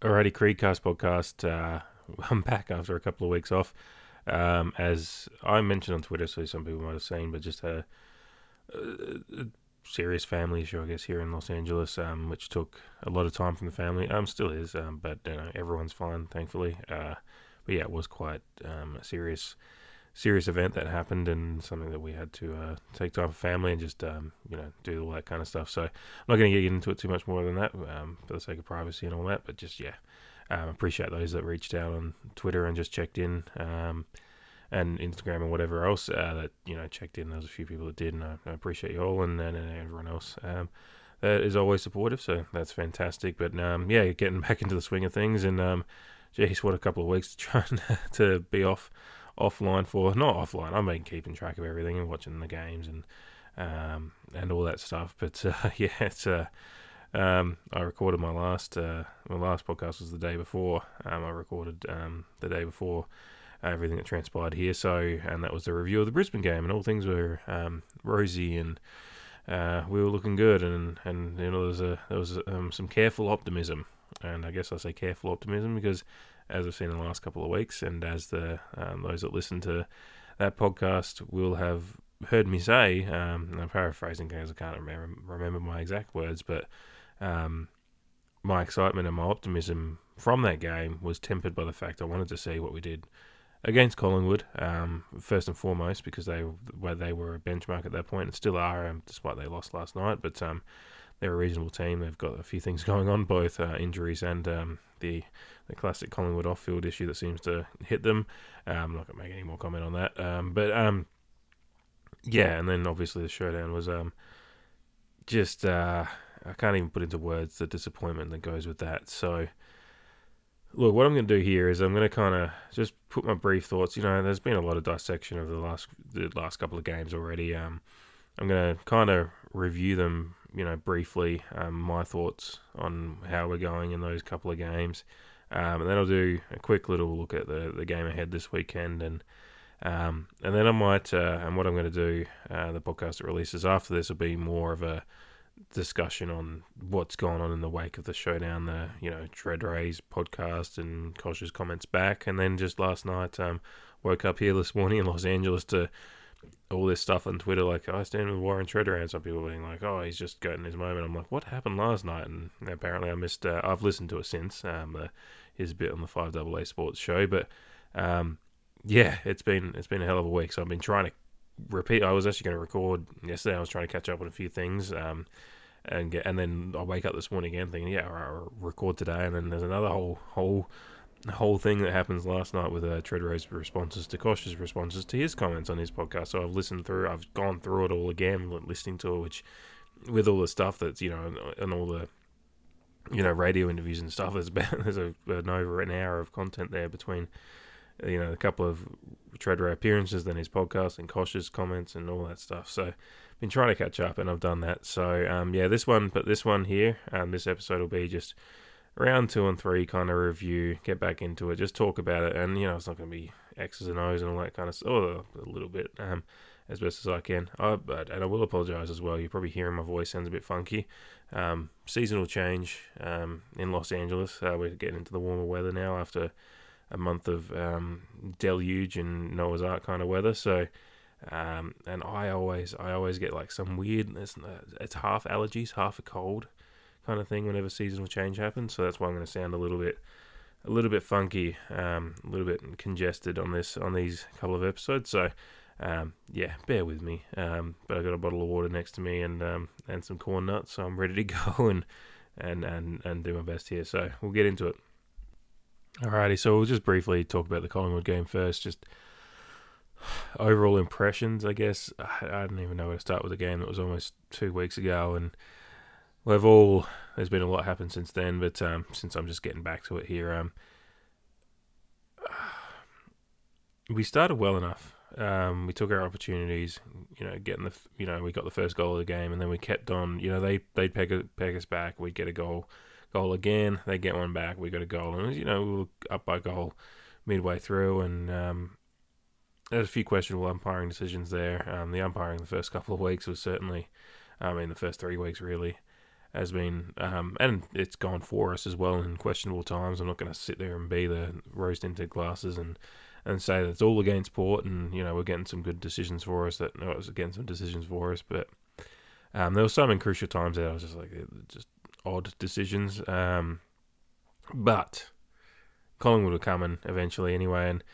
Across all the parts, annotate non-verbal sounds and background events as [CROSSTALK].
Alrighty, Creedcast podcast. Uh, [LAUGHS] I'm back after a couple of weeks off. Um, as I mentioned on Twitter, so some people might have seen, but just a, a, serious family issue, I guess, here in Los Angeles, um, which took a lot of time from the family. Um, still is, um, but you know, everyone's fine, thankfully. Uh, but yeah, it was quite um, a serious serious event that happened and something that we had to uh, take time for family and just um, you know do all that kind of stuff. So I'm not going to get into it too much more than that um, for the sake of privacy and all that. But just yeah, um, appreciate those that reached out on Twitter and just checked in. Um, and Instagram and whatever else uh, that you know checked in. There was a few people that did, and I, I appreciate you all and, and, and everyone else um, that is always supportive. So that's fantastic. But um, yeah, getting [LAUGHS] back into the swing of things, and um, geez, what a couple of weeks to try [LAUGHS] to be off offline for not offline. I've been keeping track of everything and watching the games and um, and all that stuff. But uh, [LAUGHS] yeah, it's uh, um, I recorded my last uh, my last podcast was the day before. Um, I recorded um, the day before everything that transpired here. So and that was the review of the Brisbane game, and all things were um, rosy and. Uh, we were looking good, and, and you know there was a there was um, some careful optimism, and I guess I say careful optimism because as I've seen in the last couple of weeks, and as the um, those that listen to that podcast will have heard me say, um, I'm paraphrasing because I can't remember remember my exact words, but um, my excitement and my optimism from that game was tempered by the fact I wanted to see what we did against Collingwood, um, first and foremost, because they where they were a benchmark at that point and still are, um, despite they lost last night. But um, they're a reasonable team. They've got a few things [LAUGHS] going on, both uh, injuries and um, the the classic Collingwood off-field issue that seems to hit them. Um, I'm not going to make any more comment on that. Um, but um, yeah, and then obviously the showdown was um, just uh, I can't even put into words the disappointment that goes with that. So look, what I'm going to do here is I'm going to kind of just put my brief thoughts. You know, there's been a lot of dissection of the last the last couple of games already. Um, I'm going to kind of review them you know, briefly um, my thoughts on how we're going in those couple of games. Um, and then I'll do a quick little look at the, the game ahead this weekend, and um, and then I might uh, and what I'm going to do uh, the podcast that releases after this will be more of a discussion on what's gone on in the wake of the showdown, the you know Tredrea's podcast and Koch's comments back, and then just last night um, woke up here this morning in Los Angeles to all this stuff on Twitter, like, oh, I stand with Warren Tredrea, and some people being like, oh, he's just gotten his moment. I'm like, what happened last night? And apparently I missed, uh, I've listened to it since, um, uh, his bit on the 5AA Sports show, but, um, yeah, it's been, it's been a hell of a week, so I've been trying to repeat, I was actually going to record yesterday, I was trying to catch up on a few things, um, and get, and then I wake up this morning again thinking, yeah, I'll record today, and then there's another whole, whole, whole thing that happens last night with uh, Tredrea's responses to Koch's responses to his comments on his podcast. So I've listened through, I've gone through it all again, listening to it, which with all the stuff that's you know, and all the you know radio interviews and stuff. There's [LAUGHS] about there's a, an over an hour of content there between you know a couple of Treader appearances, then his podcast and Koch's comments and all that stuff. So been trying to catch up, and I've done that. So um, yeah, this one, but this one here, um, this episode will be just round two and three kind of review, get back into it, just talk about it, and you know it's not going to be X's and O's and all that kind of stuff, oh, a little bit, um, as best as I can. I, but and I will apologise as well. You're probably hearing my voice sounds a bit funky. Um, seasonal change um, in Los Angeles. Uh, we're getting into the warmer weather now after a month of um, deluge and Noah's Ark kind of weather. So. Um, and I always, I always get like some weird. It's, it's half allergies, half a cold kind of thing whenever seasonal change happens. So that's why I'm going to sound a little bit a little bit funky, um, a little bit congested on this on these couple of episodes. So um, yeah, bear with me. Um, but I've got a bottle of water next to me and um, and some corn nuts, so I'm ready to [LAUGHS] go and and and and do my best here. So we'll get into it. Alrighty, so we'll just briefly talk about the Collingwood game first. Just [SIGHS] overall impressions, I guess. I don't even know where to start with a game that was almost two weeks ago, and we've all there's been a lot happened since then, but um, since I'm just getting back to it here, um, [SIGHS] we started well enough. Um, we took our opportunities, you know, getting the, you know, we got the first goal of the game, and then we kept on. You know, they they'd peg, peg us back. We'd get a goal, goal again. They get one back. We got a goal, and you know, we were up by goal midway through, and um, there's a few questionable umpiring decisions there. Um, the umpiring the first couple of weeks was certainly, I mean, the first three weeks really has been, um, and it's gone for us as well in questionable times. I'm not going to sit there and be the tinted glasses and and say that it's all against Port, and you know we're getting some good decisions for us. That no, it was getting some decisions for us, but um, there were some in crucial times that I was just like just odd decisions. Um, but Collingwood were coming eventually anyway, and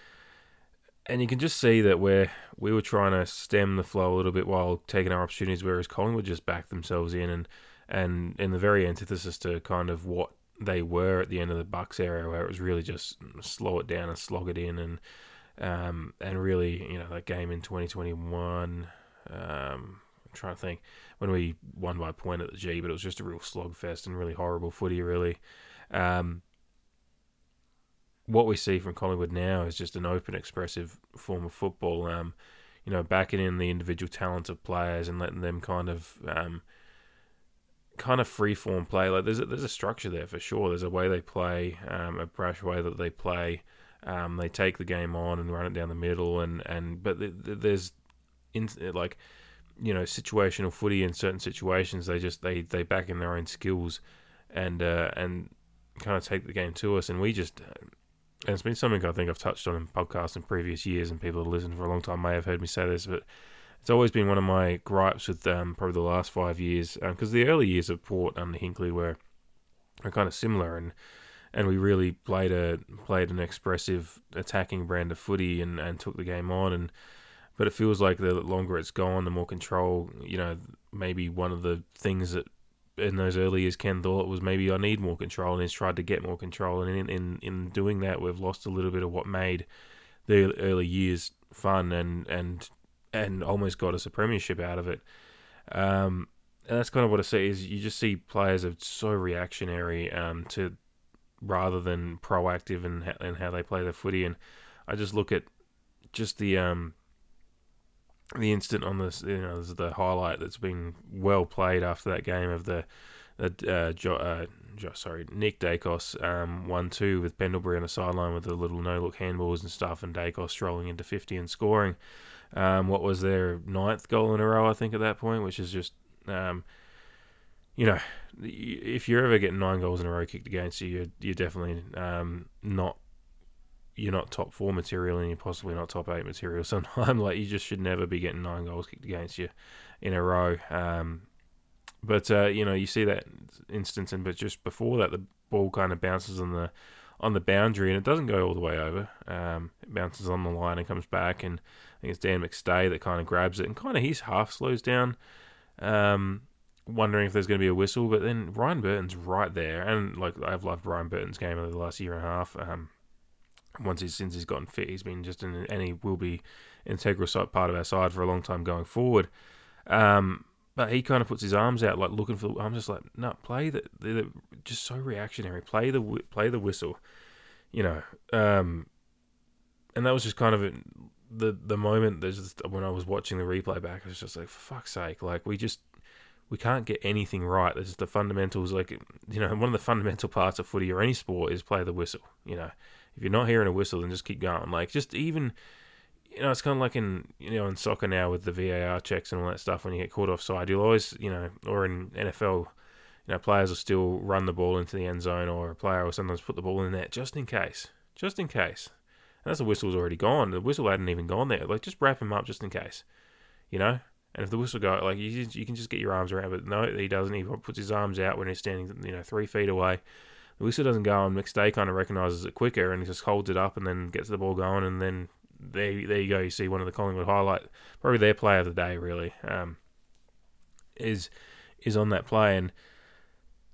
and you can just see that we're we were trying to stem the flow a little bit while taking our opportunities, whereas Collingwood just backed themselves in and and in the very antithesis to kind of what they were at the end of the Bucks era, where it was really just slow it down and slog it in, and um, and really, you know, that game in 2021. Um, I'm trying to think when we won by a point at the G, but it was just a real slogfest and really horrible footy, really. Um, what we see from Collingwood now is just an open, expressive form of football. Um, you know, backing in the individual talents of players and letting them kind of um, kind of free form play. Like there's a, there's a structure there for sure. There's a way they play, um, a brash way that they play. Um, they take the game on and run it down the middle, and and but there's in like you know situational footy in certain situations. They just they they back in their own skills, and uh, and kind of take the game to us. And we just and it's been something I think I've touched on in podcasts in previous years, and people who listened for a long time may have heard me say this, but it's always been one of my gripes with um, probably the last five years because um, the early years of Port under Hinkley were are kind of similar and and we really played a played an expressive attacking brand of footy and, and took the game on and but it feels like the longer it's gone the more control you know maybe one of the things that in those early years Ken thought was maybe I need more control and he's tried to get more control and in, in, in doing that we've lost a little bit of what made the early years fun and and and almost got us a premiership out of it. Um, and that's kind of what I see is you just see players are so reactionary um, to rather than proactive in, in how they play their footy. And I just look at just the um, the instant on this, you know, the highlight that's been well played after that game of the, uh, jo, uh, jo, sorry, Nick Daicos um, one two with Pendlebury on the sideline with the little no look handballs and stuff, and Daicos strolling into fifty and scoring. Um, what was their ninth goal in a row, I think, at that point, which is just, um, you know, if you're ever getting nine goals in a row kicked against you, you're, you're definitely um, not you're not top four material and you're possibly not top eight material. [LAUGHS] Sometimes like you just should never be getting nine goals kicked against you in a row. Um, but uh, you know you see that instance, and but just before that, the ball kind of bounces on the on the boundary and it doesn't go all the way over. Um, it bounces on the line and comes back, and think it's Dan McStay that kind of grabs it and kind of he's half slows down, um, wondering if there's going to be a whistle. But then Ryan Burton's right there, and like I've loved Ryan Burton's game over the last year and a half. Um, once he's since he's gotten fit, he's been just in, and he will be integral part of our side for a long time going forward. Um, but he kind of puts his arms out, like looking for. I'm just like, no, play the. They're just so reactionary. Play the play the whistle, you know. Um, and that was just kind of the the moment. There's just, when I was watching the replay back, I was just like, for fuck's sake, like we just we can't get anything right. There's just the fundamentals, like you know, one of the fundamental parts of footy or any sport is play the whistle. You know, if you're not hearing a whistle, then just keep going. Like just even you know, it's kind of like in you know in soccer now with the VAR checks and all that stuff. When you get caught offside, you'll always you know, or in NFL, you know, players will still run the ball into the end zone, or a player will sometimes put the ball in there just in case, just in case. That's the whistle's already gone. The whistle hadn't even gone there. Like just wrap him up just in case, you know. And if the whistle go, like you, you can just get your arms around, but no, he doesn't. He puts his arms out when he's standing, you know, three feet away. The whistle doesn't go, and McStay kind of recognizes it quicker, and he just holds it up, and then gets the ball going, and then there, there you go. You see one of the Collingwood highlight, probably their play of the day, really, um, is is on that play, and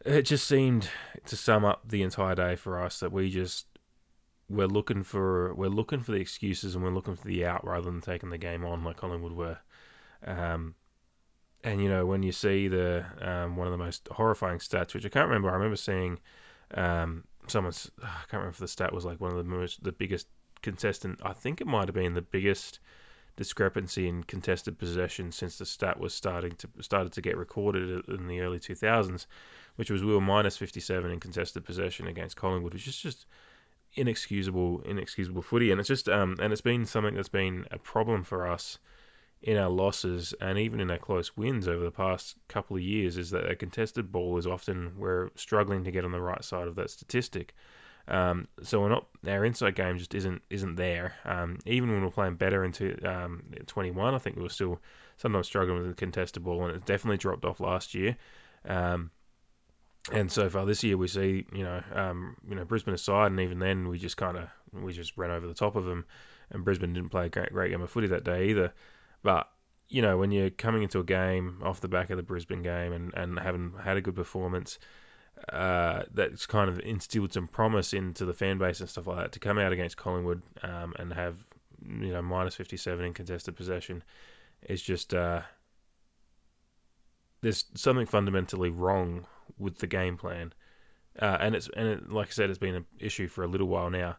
it just seemed to sum up the entire day for us that we just we're looking for we're looking for the excuses and we're looking for the out rather than taking the game on like Collingwood were. Um, and you know when you see the um, one of the most horrifying stats, which I can't remember, I remember seeing um, someone's I can't remember if the stat was like one of the most the biggest contestant. I think it might have been the biggest discrepancy in contested possession since the stat was starting to started to get recorded in the early 2000s, which was we were minus 57 in contested possession against Collingwood, which is just inexcusable, inexcusable footy, and it's just um and it's been something that's been a problem for us in our losses and even in our close wins over the past couple of years is that a contested ball is often we're struggling to get on the right side of that statistic. Um, so we're not our inside game just isn't isn't there. Um, even when we're playing better into um, 21, I think we were still sometimes struggling with the contested ball, and it definitely dropped off last year. Um, and so far this year, we see you know um, you know Brisbane aside, and even then we just kind of we just ran over the top of them, and Brisbane didn't play a great great game of footy that day either. But you know when you're coming into a game off the back of the Brisbane game and and having had a good performance uh, that's kind of instilled some promise into the fan base and stuff like that to come out against Collingwood um, and have you know minus 57 in contested possession is just uh, there's something fundamentally wrong with the game plan uh, and it's and it, like I said it's been an issue for a little while now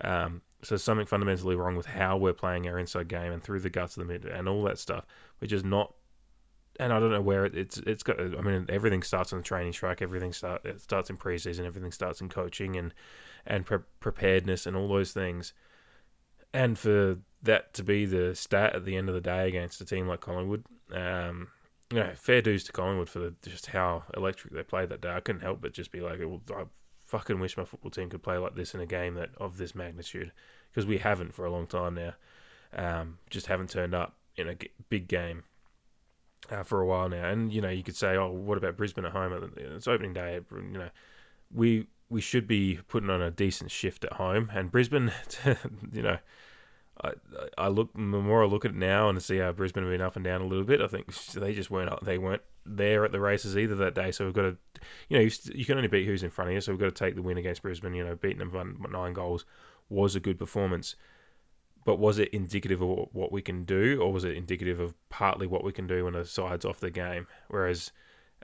um, so something fundamentally wrong with how we're playing our inside game and through the guts of the mid and all that stuff which is not and I don't know where it, it's it's got. I mean, everything starts on the training track. Everything start it starts in preseason. Everything starts in coaching and and pre- preparedness and all those things. And for that to be the stat at the end of the day against a team like Collingwood, um, you know, fair dues to Collingwood for the, just how electric they played that day. I couldn't help but just be like, I fucking wish my football team could play like this in a game that of this magnitude because we haven't for a long time now. Um, just haven't turned up in a big game uh, for a while now. And you know, you could say, "Oh, what about Brisbane at home? It's opening day. You know, we we should be putting on a decent shift at home." And Brisbane, [LAUGHS] you know, I look the more I look at it now and see how Brisbane have been up and down a little bit. I think they just weren't they weren't there at the races either that day. So we've got to, you know, you, can only beat who's in front of you. So we've got to take the win against Brisbane. You know, beating them by nine goals was a good performance but was it indicative of what we can do, or was it indicative of partly what we can do when a side's off the game? Whereas,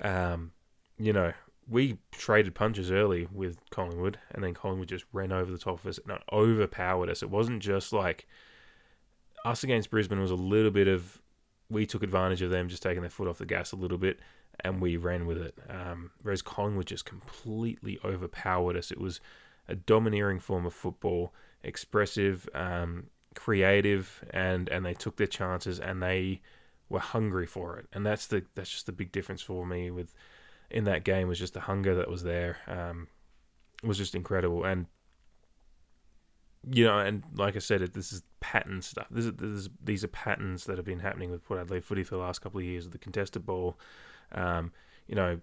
um, you know, we traded punches early with Collingwood, and then Collingwood just ran over the top of us and overpowered us. It wasn't just like us against Brisbane was a little bit of we took advantage of them just taking their foot off the gas a little bit, and we ran with it. Um, whereas Collingwood just completely overpowered us. It was a domineering form of football, expressive. Um, creative and and they took their chances and they were hungry for it and that's the that's just the big difference for me with in that game was just the hunger that was there um was just incredible. And you know and like I said this is pattern stuff. This is, this is these are patterns that have been happening with Port Adelaide footy for the last couple of years with the contested ball. Um you know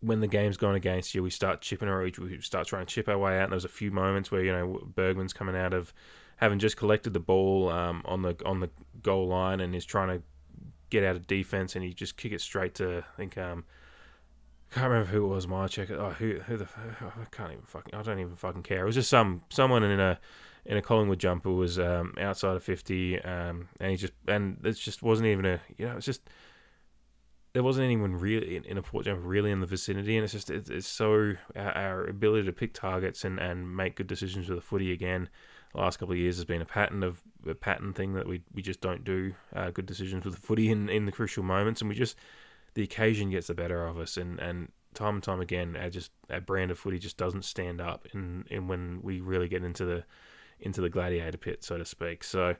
when the game's gone against you, we start chipping or we start trying to chip our way out. And there was a few moments where you know Bergman's coming out of having just collected the ball um, on the on the goal line and is trying to get out of defense, and he just kick it straight to I think um, can't remember who it was. My check. Oh, who who the I can't even fucking I don't even fucking care. It was just some someone in a in a Collingwood jumper was um, outside of fifty, um, and he just and it just wasn't even a you know it's just there wasn't anyone really in, a port jumper really in the vicinity, and it's just it's, it's so our, our, ability to pick targets and, and make good decisions with the footy again The last couple of years has been a pattern of a pattern thing that we we just don't do uh, good decisions with the footy in, in the crucial moments, and we just the occasion gets the better of us, and and time and time again, our just our brand of footy just doesn't stand up in in when we really get into the into the gladiator pit, so to speak. So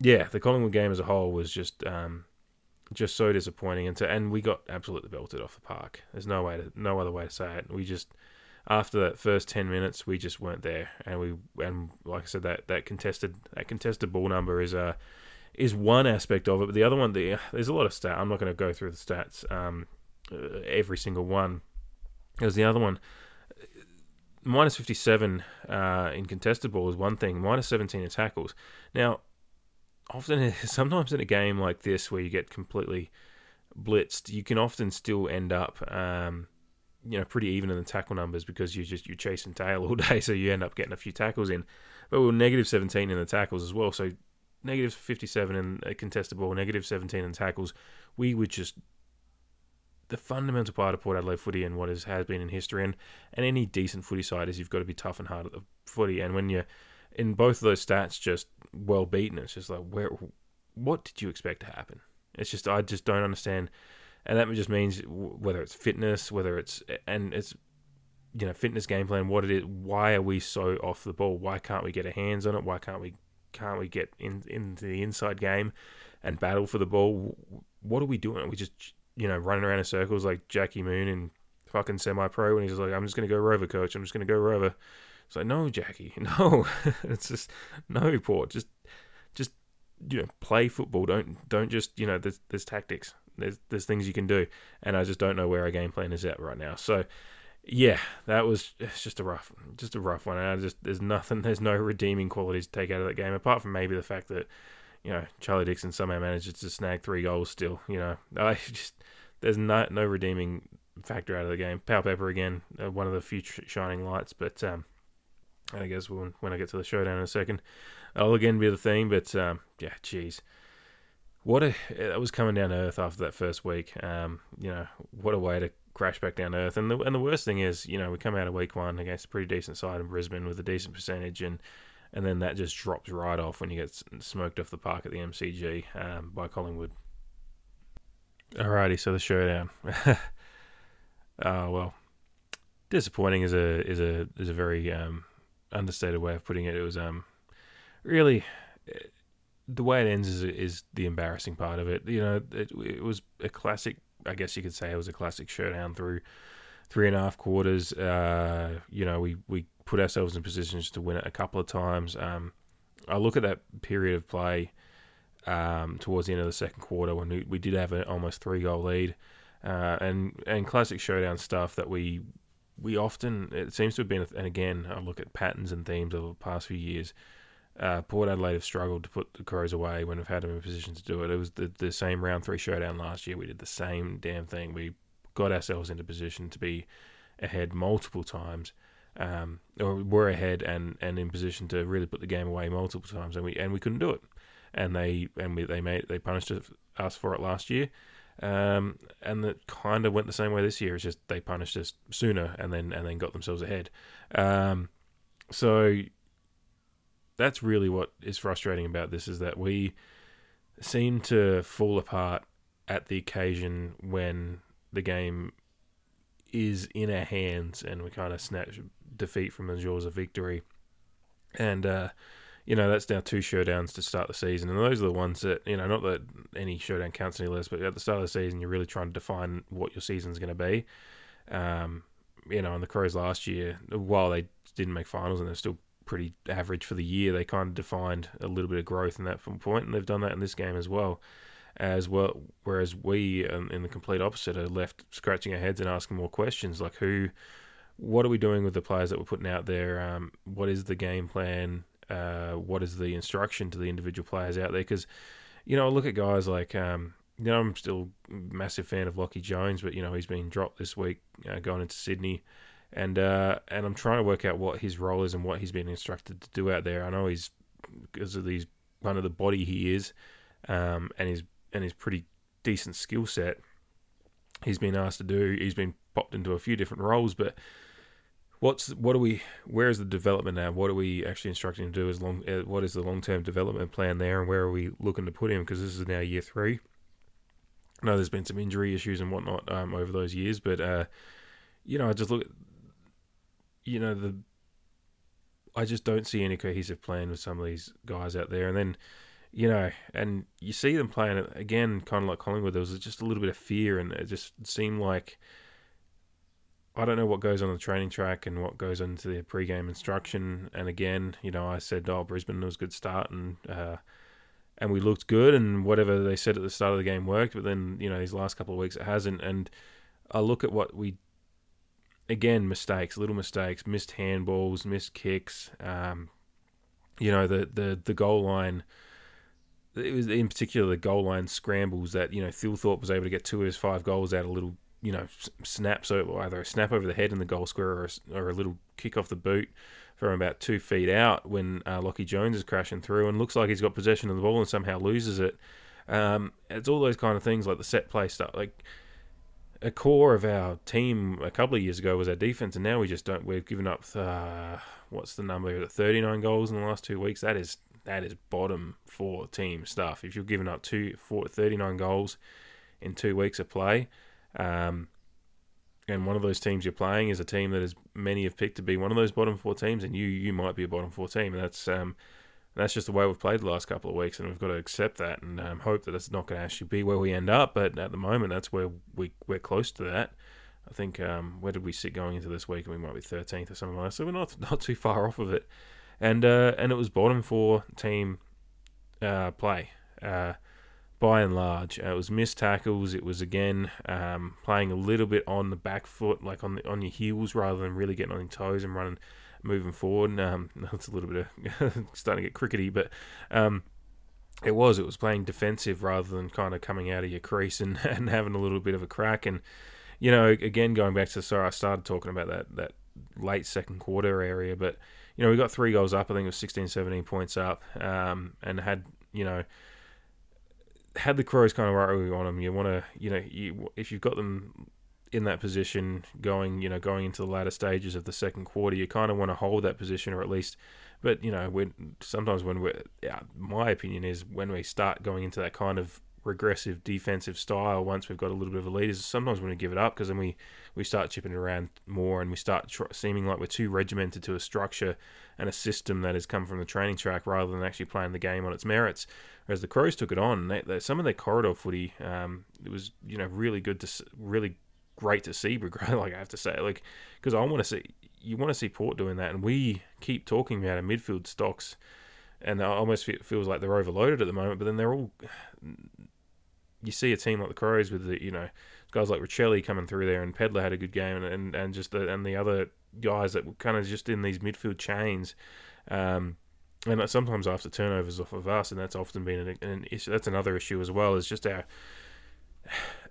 yeah, the Collingwood game as a whole was just um, just so disappointing, and to, and we got absolutely belted off the park. There's no way to no other way to say it. We just after that first ten minutes, we just weren't there, and we and like I said, that that contested that contested ball number is uh is one aspect of it, but the other one, the, there's a lot of stats. I'm not going to go through the stats, um, uh, every single one. There's the other one, minus 57 uh, in contested ball is one thing, minus 17 in tackles. Now, often, [LAUGHS] sometimes in a game like this where you get completely blitzed, you can often still end up um, you know pretty even in the tackle numbers because you're just you're chasing tail [LAUGHS] all day, so you end up getting a few tackles in. But we are negative 17 in the tackles as well, so negative 57 in a uh, contested ball, negative 17 in tackles. We were just the fundamental part of Port Adelaide footy and what has, has been in history, and, and any decent footy side is you've got to be tough and hard at the footy. And when you're in both of those stats, just well beaten, it's just like where, what did you expect to happen? It's just I just don't understand and that just means whether it's fitness, whether it's and it's you know fitness game plan, what it is. Why are we so off the ball? Why can't we get our hands on it? Why can't we can't we get in into the inside game? and battle for the ball. What are we doing? Are we just you know running around in circles like Jackie Moon and fucking semi pro, and he's like, I'm just gonna go rover, coach. I'm just gonna go rover. It's like, no, Jackie, [LAUGHS] no. [LAUGHS] it's just no, Port. Just, just you know, play football. Don't don't just you know. There's there's tactics. There's there's things you can do, and I just don't know where our game plan is at right now. So, yeah, that was just a rough, just a rough one. And I just there's nothing, there's no redeeming qualities to take out of that game apart from maybe the fact that you know Charlie Dixon somehow managed to snag three goals. Still, you know, [LAUGHS] I just there's no no redeeming factor out of the game. Powell Pepper again, uh, one of the few shining lights, but um, I guess when when I get to the showdown in a second, I'll again be the theme. But um, yeah, jeez, what a it was coming down to earth after that first week. Um, you know, what a way to crash back down to earth. And the and the worst thing is, you know, we come out of week one against a pretty decent side in Brisbane with a decent percentage, and and then that just drops right off when you get smoked off the park at the MCG um, by Collingwood. Alrighty, so the showdown. Oh [LAUGHS] well, disappointing is a is a is a very um, understated way of putting it. It was um really the way it ends is is the embarrassing part of it. You know, it, it was a classic. I guess you could say it was a classic showdown through three and a half quarters. Uh, you know, we we put ourselves in positions to win it a couple of times. Um, I look at that period of play um, towards the end of the second quarter when we, we did have an almost three goal lead uh, and and classic showdown stuff that we we often it seems to have been and again I look at patterns and themes over the past few years. Uh, Port Adelaide have struggled to put the Crows away when we've had them in position to do it. It was the, the same round three showdown last year. We did the same damn thing. We got ourselves into position to be ahead multiple times, um, or were ahead and, and in position to really put the game away multiple times, and we and we couldn't do it. And they and we, they made they punished us for it last year. Um, and that kind of went the same way this year. It's just they punished us sooner and then and then got themselves ahead. Um, so that's really what is frustrating about this is that we seem to fall apart at the occasion when the game is in our hands and we kind of snatch defeat from the jaws of victory. And uh, you know, that's now two showdowns to start the season. And those are the ones that, you know, not that any showdown counts any less, but at the start of the season, you're really trying to define what your season's going to be. Um, you know, and the Crows last year, while they didn't make finals and they're still pretty average for the year, they kind of defined a little bit of growth in that point, and they've done that in this game as well. As well, whereas we, um, in the complete opposite, are left scratching our heads and asking more questions like who, what are we doing with the players that we're putting out there? Um, what is the game plan? uh, what is the instruction to the individual players out there? Because you know, I look at guys like um, you know, I'm still massive fan of Lachie Jones, but you know, he's been dropped this week uh, going into Sydney, and uh, and I'm trying to work out what his role is and what he's been instructed to do out there. I know he's because of these kind of the body he is, um, and his and his pretty decent skill set. He's been asked to do. He's been popped into a few different roles, but what's what are we where is the development now what are we actually instructing him to do as long uh, what is the long-term development plan there and where are we looking to put him because this is now year three I know there's been some injury issues and whatnot um, over those years but uh, you know I just look at you know the I just don't see any cohesive plan with some of these guys out there and then you know, and you see them playing it again, kind of like Collingwood. There was just a little bit of fear, and it just seemed like I don't know what goes on the training track and what goes into the pre-game instruction. And again, you know, I said, "Oh, Brisbane was a good start," and uh, and we looked good, and whatever they said at the start of the game worked. But then, you know, these last couple of weeks it hasn't. And I look at what we again mistakes, little mistakes, missed handballs, missed kicks. Um, you know, the the the goal line. It was in particular the goal line scrambles that you know Thilthorpe was able to get two of his five goals out a little you know, snaps, So either a snap over the head in the goal square or a, or a little kick off the boot from about two feet out when uh, Lachie Jones is crashing through and looks like he's got possession of the ball and somehow loses it. Um, it's all those kind of things like the set play stuff. Like a core of our team a couple of years ago was our defense, and now we just don't. We've given up. Uh, what's the number? Thirty nine goals in the last two weeks. That is that is bottom four team stuff. If you're giving up two, four, 39 goals in two weeks of play, um, and one of those teams you're playing is a team that as many have picked to be one of those bottom four teams, and you you might be a bottom four team, and that's um, And that's just the way we've played the last couple of weeks, and we've got to accept that and um, hope that it's not going to actually be where we end up. But at the moment, that's where we we're close to that. I think um, where did we sit going into this week? And We might be 13th or something like that. So we're not [LAUGHS] not too far off of it. And uh, and it was bottom four team uh, play uh, by and large. Uh, it was missed tackles. It was again um, playing a little bit on the back foot, like on the, on your heels, rather than really getting on your toes and running, moving forward. Um, [LAUGHS] it's a little bit of [LAUGHS] starting to get crickety, but um, it was. It was playing defensive rather than kind of coming out of your crease and, [LAUGHS] and having a little bit of a crack. And you know, again, going back to sorry, I started talking about that that late second quarter area, but you know, we got three goals up. I think it was 16, 17 points up, um, and had you know had the Crows kind of right where we want them. You want to, you know, you, if you've got them in that position going, you know, going into the latter stages of the second quarter, you kind of want to hold that position or at least. But you know, when sometimes when we're, yeah, my opinion is when we start going into that kind of regressive defensive style once we've got a little bit of a lead is sometimes when we give it up because then we, we start chipping it around more and we start tr- seeming like we're too regimented to a structure and a system that has come from the training track rather than actually playing the game on its merits. Whereas the Crows took it on. They, they, some of their corridor footy, um, it was you know really good to really great to see. [LAUGHS] Like I have to say, like because I want to see you want to see Port doing that, and we keep talking about our midfield stocks, and it almost feels like they're overloaded at the moment. But then they're all you see a team like the Crows with the you know guys like Riccielli coming through there, and Pedlar had a good game, and and, and just the, and the other guys that were kind of just in these midfield chains. Um, and sometimes after turnovers off of us, and that's often been an, an, issue. That's another issue as well. Is just our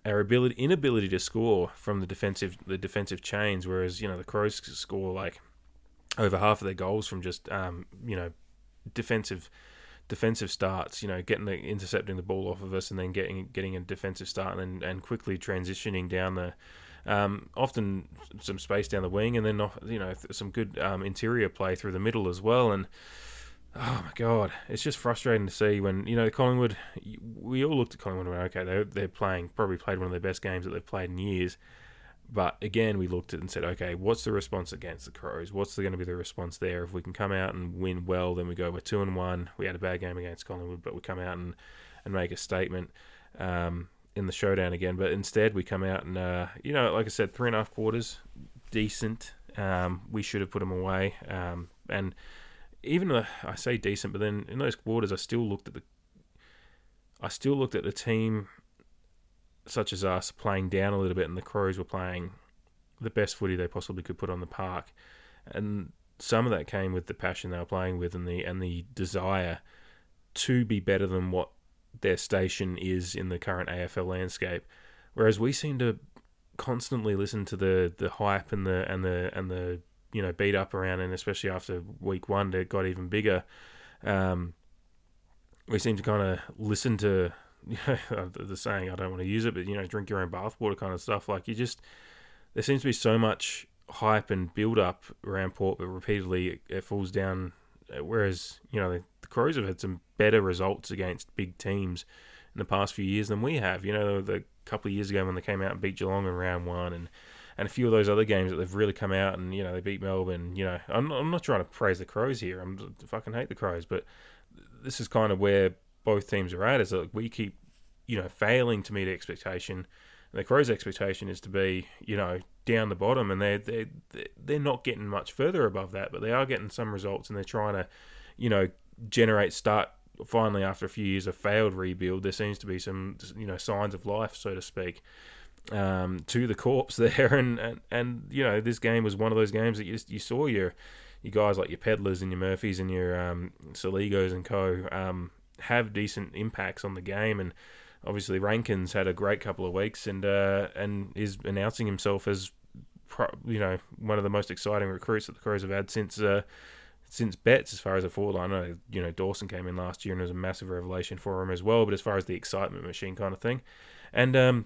our ability inability to score from the defensive the defensive chains. Whereas you know the Crows score like over half of their goals from just um, you know defensive defensive starts, you know, getting the intercepting the ball off of us and then getting getting a defensive start and and quickly transitioning down the um, often some space down the wing and then you know some good um, interior play through the middle as well and oh my god it's just frustrating to see when you know Collingwood we all looked at Collingwood and went okay they're, they're playing probably played one of their best games that they've played in years but again, we looked at it and said, okay, what's the response against the Crows? What's going to be the response there? If we can come out and win well, then we go, we're two and one. We had a bad game against Collingwood, but we come out and, and make a statement um, in the showdown again. But instead, we come out and, uh, you know, like I said, three and a half quarters, decent. Um, we should have put them away. Um, and even though I say decent, but then in those quarters, I still looked at the, I still looked at the team such as us playing down a little bit, and the Crows were playing the best footy they possibly could put on the park, and some of that came with the passion they were playing with and the and the desire to be better than what their station is in the current AFL landscape. Whereas we seem to constantly listen to the the hype and the and the and the you know beat up around, and especially after week one, it got even bigger. Um, we seem to kind of listen to you [LAUGHS] know, the saying I don't want to use it, but you know, drink your own bathwater kind of stuff. Like you just there seems to be so much hype and build up around Port, but repeatedly it, it falls down. Uh, whereas you know the, the, Crows have had some better results against big teams in the past few years than we have. You know, the, the couple of years ago when they came out and beat Geelong in round one, and and a few of those other games that they've really come out and you know they beat Melbourne. You know, I'm not, I'm not trying to praise the Crows here. I'm I fucking hate the Crows, but this is kind of where both teams are at is that we keep, you know, failing to meet expectation. And the Crows' expectation is to be, you know, down the bottom, and they're they they're not getting much further above that, but they are getting some results, and they're trying to, you know, generate start finally after a few years of failed rebuild. There seems to be some, you know, signs of life, so to speak. Um, to the corpse [LAUGHS] there, and, and and you know this game was one of those games that you you saw your you guys like your Pedlars and your Murphys and your um, Soligos and co. Um, have decent impacts on the game. And obviously, Rankine's had a great couple of weeks and uh, and is announcing himself as you know one of the most exciting recruits that the Crows have had since. Uh, since Betts, as far as a forward line, I know you know Dawson came in last year and was a massive revelation for him as well. But as far as the excitement machine kind of thing, and um,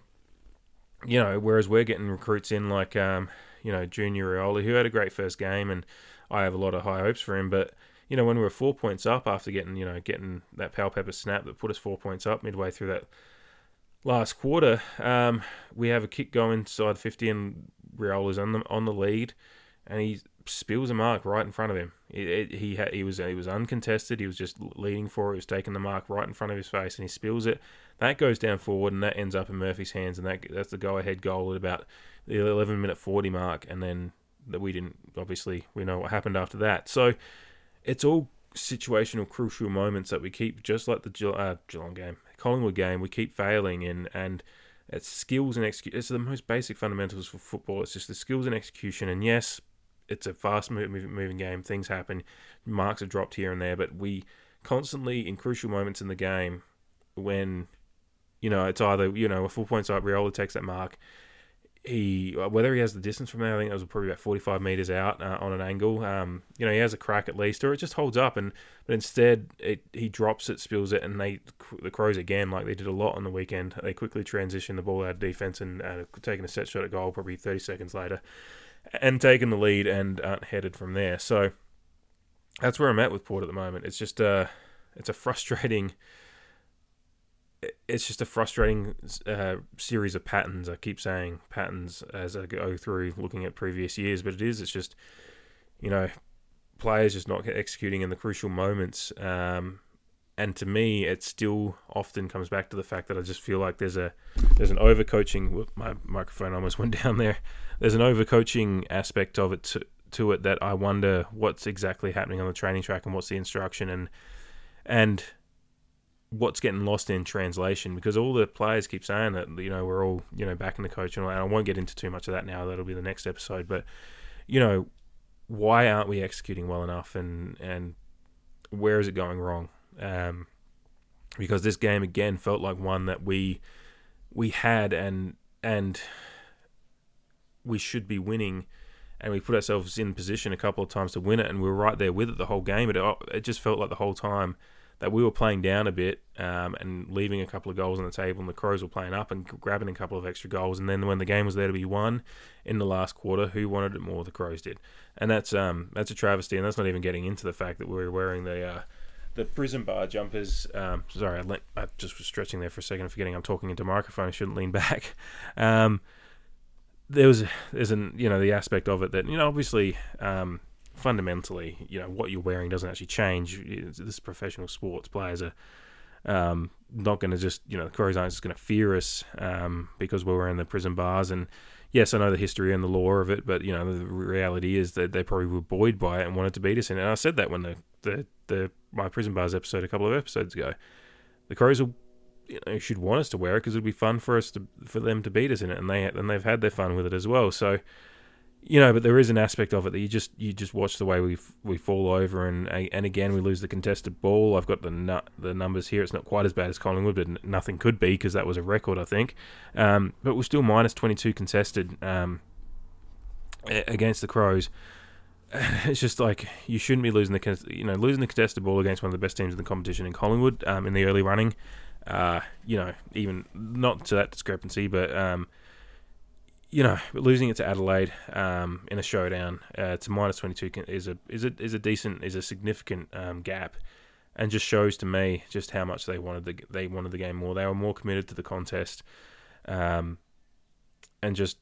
you know, whereas we're getting recruits in like um, you know Junior Rioli, who had a great first game, and I have a lot of high hopes for him. But you know, when we were four points up after getting, you know, getting that Powell-Pepper snap that put us four points up midway through that last quarter, um, we have a kick going inside 50 and Rioli's on the, on the lead and he spills a mark right in front of him. It, it, he he was he was uncontested. He was just leading for it. He was taking the mark right in front of his face, and he spills it. That goes down forward, and that ends up in Murphy's hands, and that that's the go ahead goal at about the 11 minute 40 mark, and then that we didn't obviously we know what happened after that. So it's all situational, crucial moments that we keep, just like the uh, Geelong game, Collingwood game, we keep failing in, and it's skills and execution. It's the most basic fundamentals for football. It's just the skills and execution. And yes, it's a fast moving game. Things happen. Marks are dropped here and there, but we constantly in crucial moments in the game when you know it's either you know a full point side Rioli takes that mark he uh, whether he has the distance from there, I think it was probably about 45 meters out uh, on an angle. Um, you know, he has a crack at least, or it just holds up, and but instead it he drops it, spills it, and they the Crows again, like they did a lot on the weekend. They quickly transition the ball out of defense and uh, taking a set shot at goal probably 30 seconds later, and taking the lead and uh, headed from there. So that's where I'm at with Port at the moment. It's just uh, it's a frustrating it's just a frustrating uh, series of patterns. I keep saying patterns as I go through looking at previous years, but it is. It's just you know players just not executing in the crucial moments. Um, and to me, it still often comes back to the fact that I just feel like there's a there's an overcoaching. Whoop, my microphone almost went [LAUGHS] down there. There's an overcoaching aspect of it to, to it that I wonder what's exactly happening on the training track and what's the instruction and and what's getting lost in translation because all the players keep saying that you know we're all you know backing the coach and all that. I won't get into too much of that now. That'll be the next episode. But you know, why aren't we executing well enough and and where is it going wrong? Um, because this game again felt like one that we we had and and we should be winning and we put ourselves in position a couple of times to win it and we were right there with it the whole game it, it just felt like the whole time that we were playing down a bit um, and leaving a couple of goals on the table, and the Crows were playing up and grabbing a couple of extra goals. And then when the game was there to be won in the last quarter, who wanted it more? The Crows did, and that's um, that's a travesty. And that's not even getting into the fact that we were wearing the uh, the prison bar jumpers. Um, sorry, I, let, I, just was stretching there for a second, forgetting I'm talking into microphone. I shouldn't lean back. [LAUGHS] Um, there was there's an you know the aspect of it that you know obviously um, fundamentally, you know, what you're wearing doesn't actually change. This is professional sports. Players are um, not going to just, you know, the Crows aren't just going to fear us um, because we're wearing the prison bars. And yes, I know the history and the law of it, but, you know, the reality is that they probably were buoyed by it and wanted to beat us in. And I said that when the, the, the my prison bars episode a couple of episodes ago. The Crows will, you know, should want us to wear it because it'd be fun for us to for them to beat us in it, and they and they've had their fun with it as well. So you know, but there is an aspect of it that you just you just watch the way we we fall over, and and again we lose the contested ball. I've got the the numbers here. It's not quite as bad as Collingwood, but nothing could be because that was a record, I think. Um, but we're still minus twenty two contested um, against the Crows. [SIGHS] It's just like you shouldn't be losing the you know losing the contested ball against one of the best teams in the competition in Collingwood um, in the early running. Uh, you know, even not to that discrepancy, but um, you know, losing it to Adelaide um, in a showdown uh, to minus twenty two is a is a is a decent is a significant um, gap, and just shows to me just how much they wanted the they wanted the game more. They were more committed to the contest, um, and just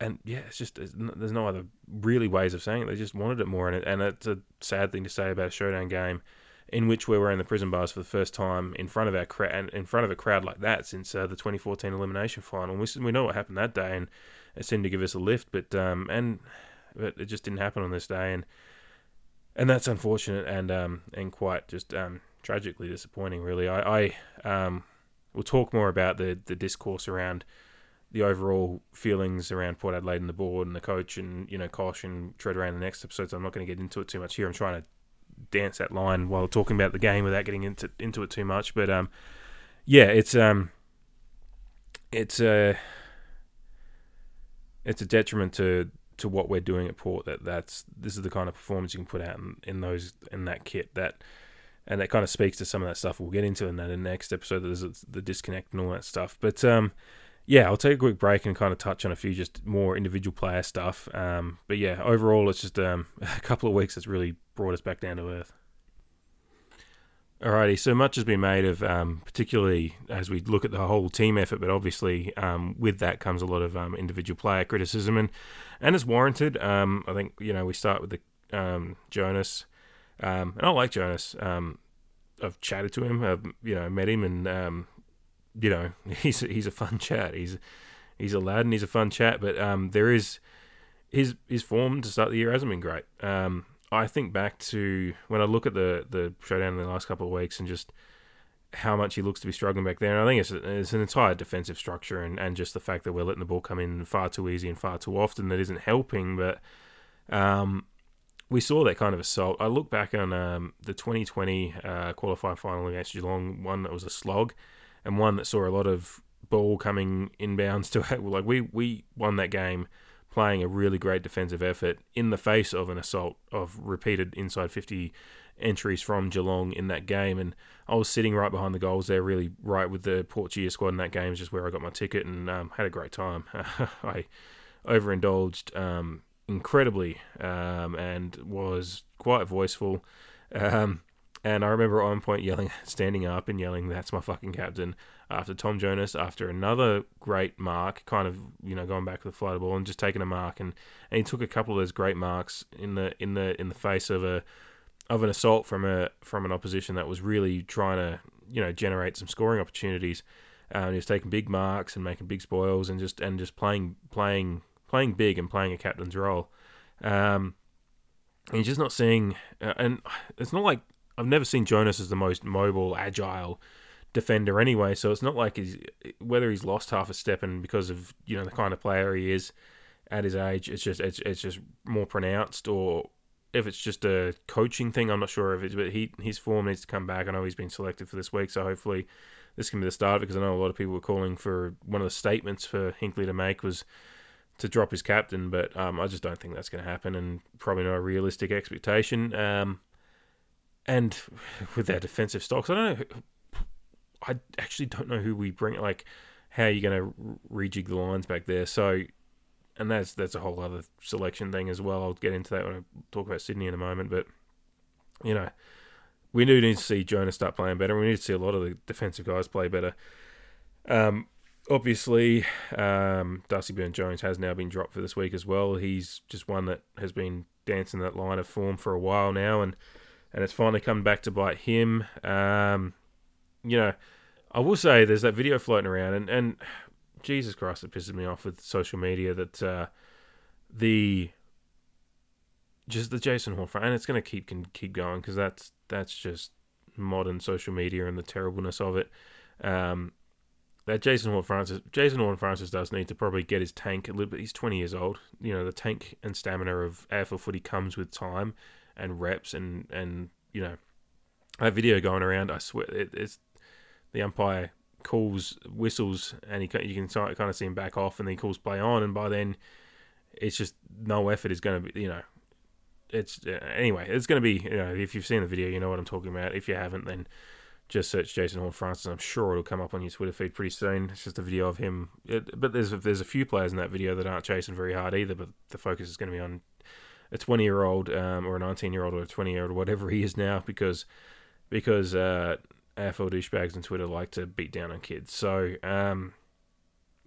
and yeah, it's just it's, there's no other really ways of saying it. They just wanted it more, and it, and it's a sad thing to say about a showdown game in which we were in the prison bars for the first time in front of our crowd, in front of a crowd like that since uh, the 2014 elimination final. We, we know what happened that day, and it seemed to give us a lift, but um, and but it just didn't happen on this day, and and that's unfortunate and um, and quite just um, tragically disappointing. Really, I, I um, will talk more about the the discourse around the overall feelings around Port Adelaide and the board and the coach and you know Koch and Tread around the next episode. So I'm not going to get into it too much here. I'm trying to dance that line while talking about the game without getting into into it too much. But um, yeah, it's um, it's a it's a detriment to to what we're doing at Port. That that's this is the kind of performance you can put out in, in those in that kit that. And that kind of speaks to some of that stuff we'll get into in in the next episode. There's the disconnect and all that stuff. But um, yeah, I'll take a quick break and kind of touch on a few just more individual player stuff. Um, but yeah, overall, it's just um, [LAUGHS] a couple of weeks that's really brought us back down to earth. Alrighty, so much has been made of, um, particularly as we look at the whole team effort, but obviously um, with that comes a lot of um, individual player criticism, and and it's warranted. Um, I think you know we start with the um, Jonas, um, and I like Jonas. I've chatted to him, I've you know met him, and you know [LAUGHS] he's he's a fun chat. He's he's a lad and he's a fun chat, but there is his his form to start the year hasn't been great. I think back to when I look at the the showdown in the last couple of weeks and just how much he looks to be struggling back there. And I think it's, it's an entire defensive structure and, and just the fact that we're letting the ball come in far too easy and far too often that isn't helping. But um, we saw that kind of assault. I look back on um, the 2020 uh, qualifying final against Geelong, one that was a slog and one that saw a lot of ball coming inbounds to it. [LAUGHS] like we we won that game playing a really great defensive effort in the face of an assault of repeated inside 50 entries from Geelong in that game. And I was sitting right behind the goals there, really right with the Port squad in that game, is just where I got my ticket and um, had a great time. [LAUGHS] I overindulged um, incredibly um, and was quite voiceful. Um, and I remember at one point yelling, [LAUGHS] standing up and yelling, "That's my fucking captain!" After Tom Jonas, after another great mark, kind of you know going back to the flight ball and just taking a mark, and, and he took a couple of those great marks in the in the in the face of a of an assault from a from an opposition that was really trying to you know generate some scoring opportunities. Um, he was taking big marks and making big spoils and just and just playing playing playing big and playing a captain's role. Um, and just not seeing, uh, and [SIGHS] it's not like I've never seen Jonas as the most mobile, agile defender anyway. So it's not like he's whether he's lost half a step and because of you know the kind of player he is at his age, it's just it's it's just more pronounced, or if it's just a coaching thing, I'm not sure if it's. But he his form needs to come back. I know he's been selected for this week, so hopefully this can be the start because I know a lot of people were calling for one of the statements for Hinkley to make was to drop his captain, but um, I just don't think that's going to happen, and probably not a realistic expectation. Um, and with their defensive stocks, I don't know. I actually don't know who we bring. Like, how are you going to rejig the lines back there? So, and that's that's a whole other selection thing as well. I'll get into that when I talk about Sydney in a moment. But you know, we do need to see Jonas start playing better. We need to see a lot of the defensive guys play better. Um, obviously, um, Darcy Byrne-Jones has now been dropped for this week as well. He's just one that has been dancing that line of form for a while now, and and it's finally come back to bite him. Um, you know, I will say there's that video floating around, and, and Jesus Christ, it pisses me off with social media that uh, the just the Jason Horford, and it's going to keep can keep going because that's that's just modern social media and the terribleness of it. Um, that Jason Horne-Francis, Jason Horne-Francis does need to probably get his tank a little bit. He's 20 years old. You know, the tank and stamina of AFL footy comes with time and reps and and you know that video going around. I swear it, it's the umpire calls whistles and he you can kind of see him back off and then he calls play on and by then it's just no effort is going to be you know it's uh, anyway it's going to be you know if you've seen the video you know what I'm talking about if you haven't then just search Jason Horne-Francis I'm sure it'll come up on your Twitter feed pretty soon it's just a video of him it, but there's there's a few players in that video that aren't chasing very hard either but the focus is going to be on a 20 year old um, or a 19 year old or a 20 year old whatever he is now because because uh, AFL douchebags on Twitter like to beat down on kids. So um,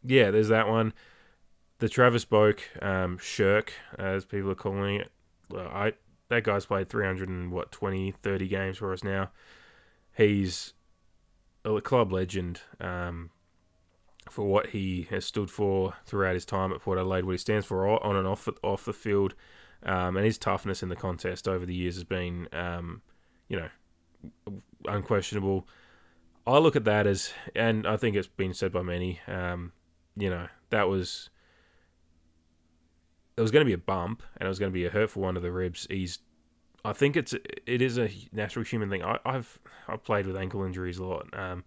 yeah, there's that one. The Travis Boak um, shirk, as people are calling it. I that guy's played 300 and what 20, 30 games for us now. He's a club legend um, for what he has stood for throughout his time at Port Adelaide, what he stands for on and off off the field um, and his toughness in the contest over the years has been, um, you know, unquestionable. I look at that as, and I think it's been said by many, um, you know, that was it was going to be a bump and it was going to be a hurtful one to the ribs. He's, I think it's it is a natural human thing. I, have I've played with ankle injuries a lot, um,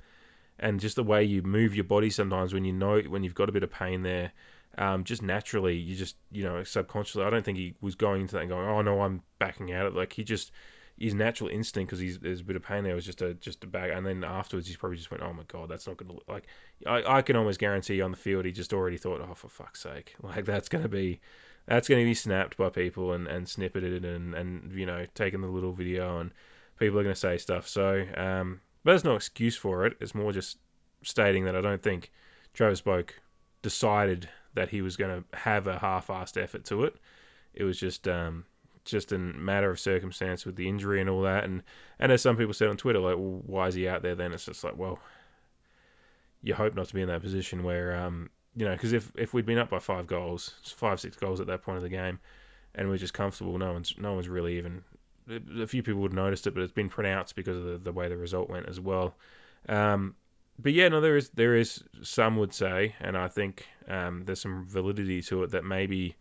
and just the way you move your body sometimes when you know when you've got a bit of pain there, um, just naturally, you just you know subconsciously. I don't think he was going into that and going, "Oh no, I'm backing out." Like he just his natural instinct because there's a bit of pain there was just a just a bag, and then afterwards he's probably just went, "Oh my god, that's not going to like." I I can almost guarantee on the field he just already thought, "Oh for fuck's sake, [LAUGHS] like that's going to be." That's going to be snapped by people and, and snippeted and, and you know taking the little video and people are going to say stuff. So, um, but there's no excuse for it. It's more just stating that I don't think Travis Boak decided that he was going to have a half-assed effort to it. It was just um, just a matter of circumstance with the injury and all that. And and as some people said on Twitter, like, well, why is he out there? Then it's just like, well, you hope not to be in that position where um, you know, because if if we'd been up by five goals, five six goals at that point of the game, and we're just comfortable, no one's no one's really even. A few people would have noticed it, but it's been pronounced because of the, the way the result went as well. Um, but yeah, no, there is there is some would say, and I think um, there's some validity to it that maybe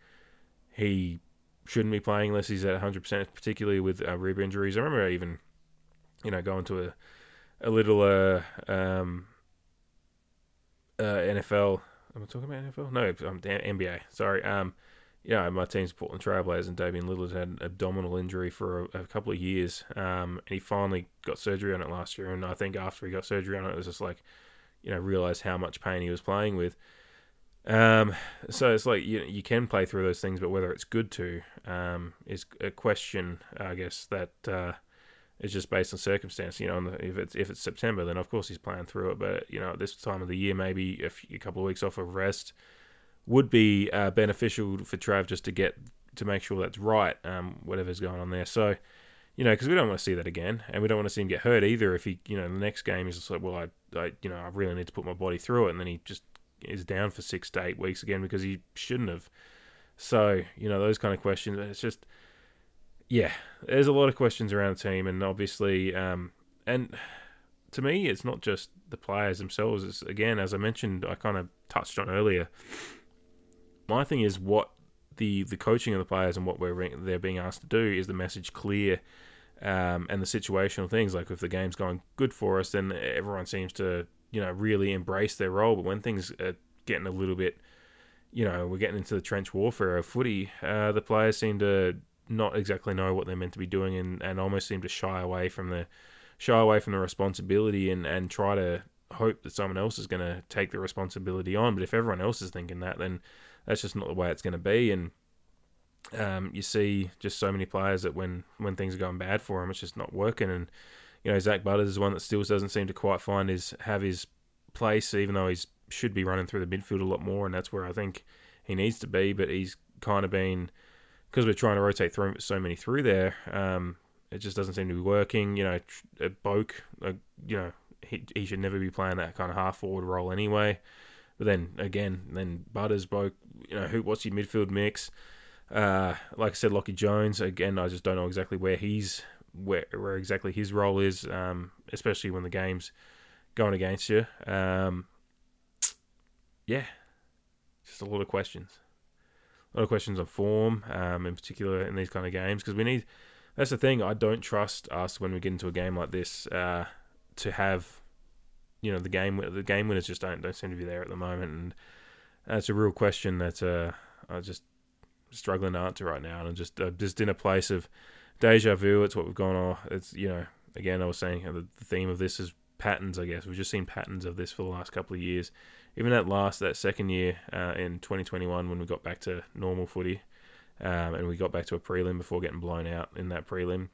he shouldn't be playing unless he's at 100, percent particularly with uh, rib injuries. I remember even, you know, going to a a little uh, um, uh, NFL. Am I talking about NFL? No, I'm NBA. Sorry. Um, yeah, my team's Portland Trailblazers, and Damian Lillard had an abdominal injury for a, a, couple of years, um, and he finally got surgery on it last year. And I think after he got surgery on it, it was just like, you know, realized how much pain he was playing with. Um, so it's like you you can play through those things, but whether it's good to um, is a question, I guess that uh, is just based on circumstance. You know, if it's if it's September, then of course he's playing through it. But you know, at this time of the year, maybe a, few, a couple of weeks off of rest would be uh, beneficial for Trav just to get to make sure that's right, um, whatever's going on there. So, you know, because we don't want to see that again, and we don't want to see him get hurt either. If he, you know, the next game is just like, well, I, I, you know, I really need to put my body through it, and then he just is down for six to eight weeks again because he shouldn't have. So, you know, those kind of questions. It's just, yeah, there's a lot of questions around the team, and obviously, um, and to me, it's not just the players themselves. It's again, as I mentioned, I kind of touched on earlier my thing is what the the coaching of the players and what we're they're being asked to do is the message clear, um, and the situational things like if the game's going good for us, then everyone seems to you know really embrace their role. But when things are getting a little bit, you know, we're getting into the trench warfare of footy, uh, the players seem to not exactly know what they're meant to be doing and, and almost seem to shy away from the shy away from the responsibility and, and try to hope that someone else is going to take the responsibility on. But if everyone else is thinking that, then that's just not the way it's going to be. And um, you see just so many players that when when things are going bad for them, it's just not working. And you know, Zach Butters is one that still doesn't seem to quite find his have his place, even though he should be running through the midfield a lot more, and that's where I think he needs to be. But he's kind of been because we're trying to rotate through so many through there. Um, it just doesn't seem to be working. You know, Boak, uh, you know, he he should never be playing that kind of half forward role anyway. But then again, then Butters broke. You know, who? What's your midfield mix? Uh, like I said, Lachie Jones. Again, I just don't know exactly where he's where where exactly his role is, um, especially when the game's going against you. Um, yeah, just a lot of questions. A lot of questions on form, um, in particular in these kind of games, because we need. That's the thing. I don't trust us when we get into a game like this uh, to have you know the game the game winners just don't don't seem to be there at the moment, and that's a real question that uh, I'm just struggling to answer right now. And I'm just uh, just in a place of deja vu. It's what we've gone on. It's you know again I was saying the, the theme of this is patterns. I guess we've just seen patterns of this for the last couple of years. Even that last that second year uh, in 2021 when we got back to normal footy. Um, and we got back to a prelim before getting blown out in that prelim.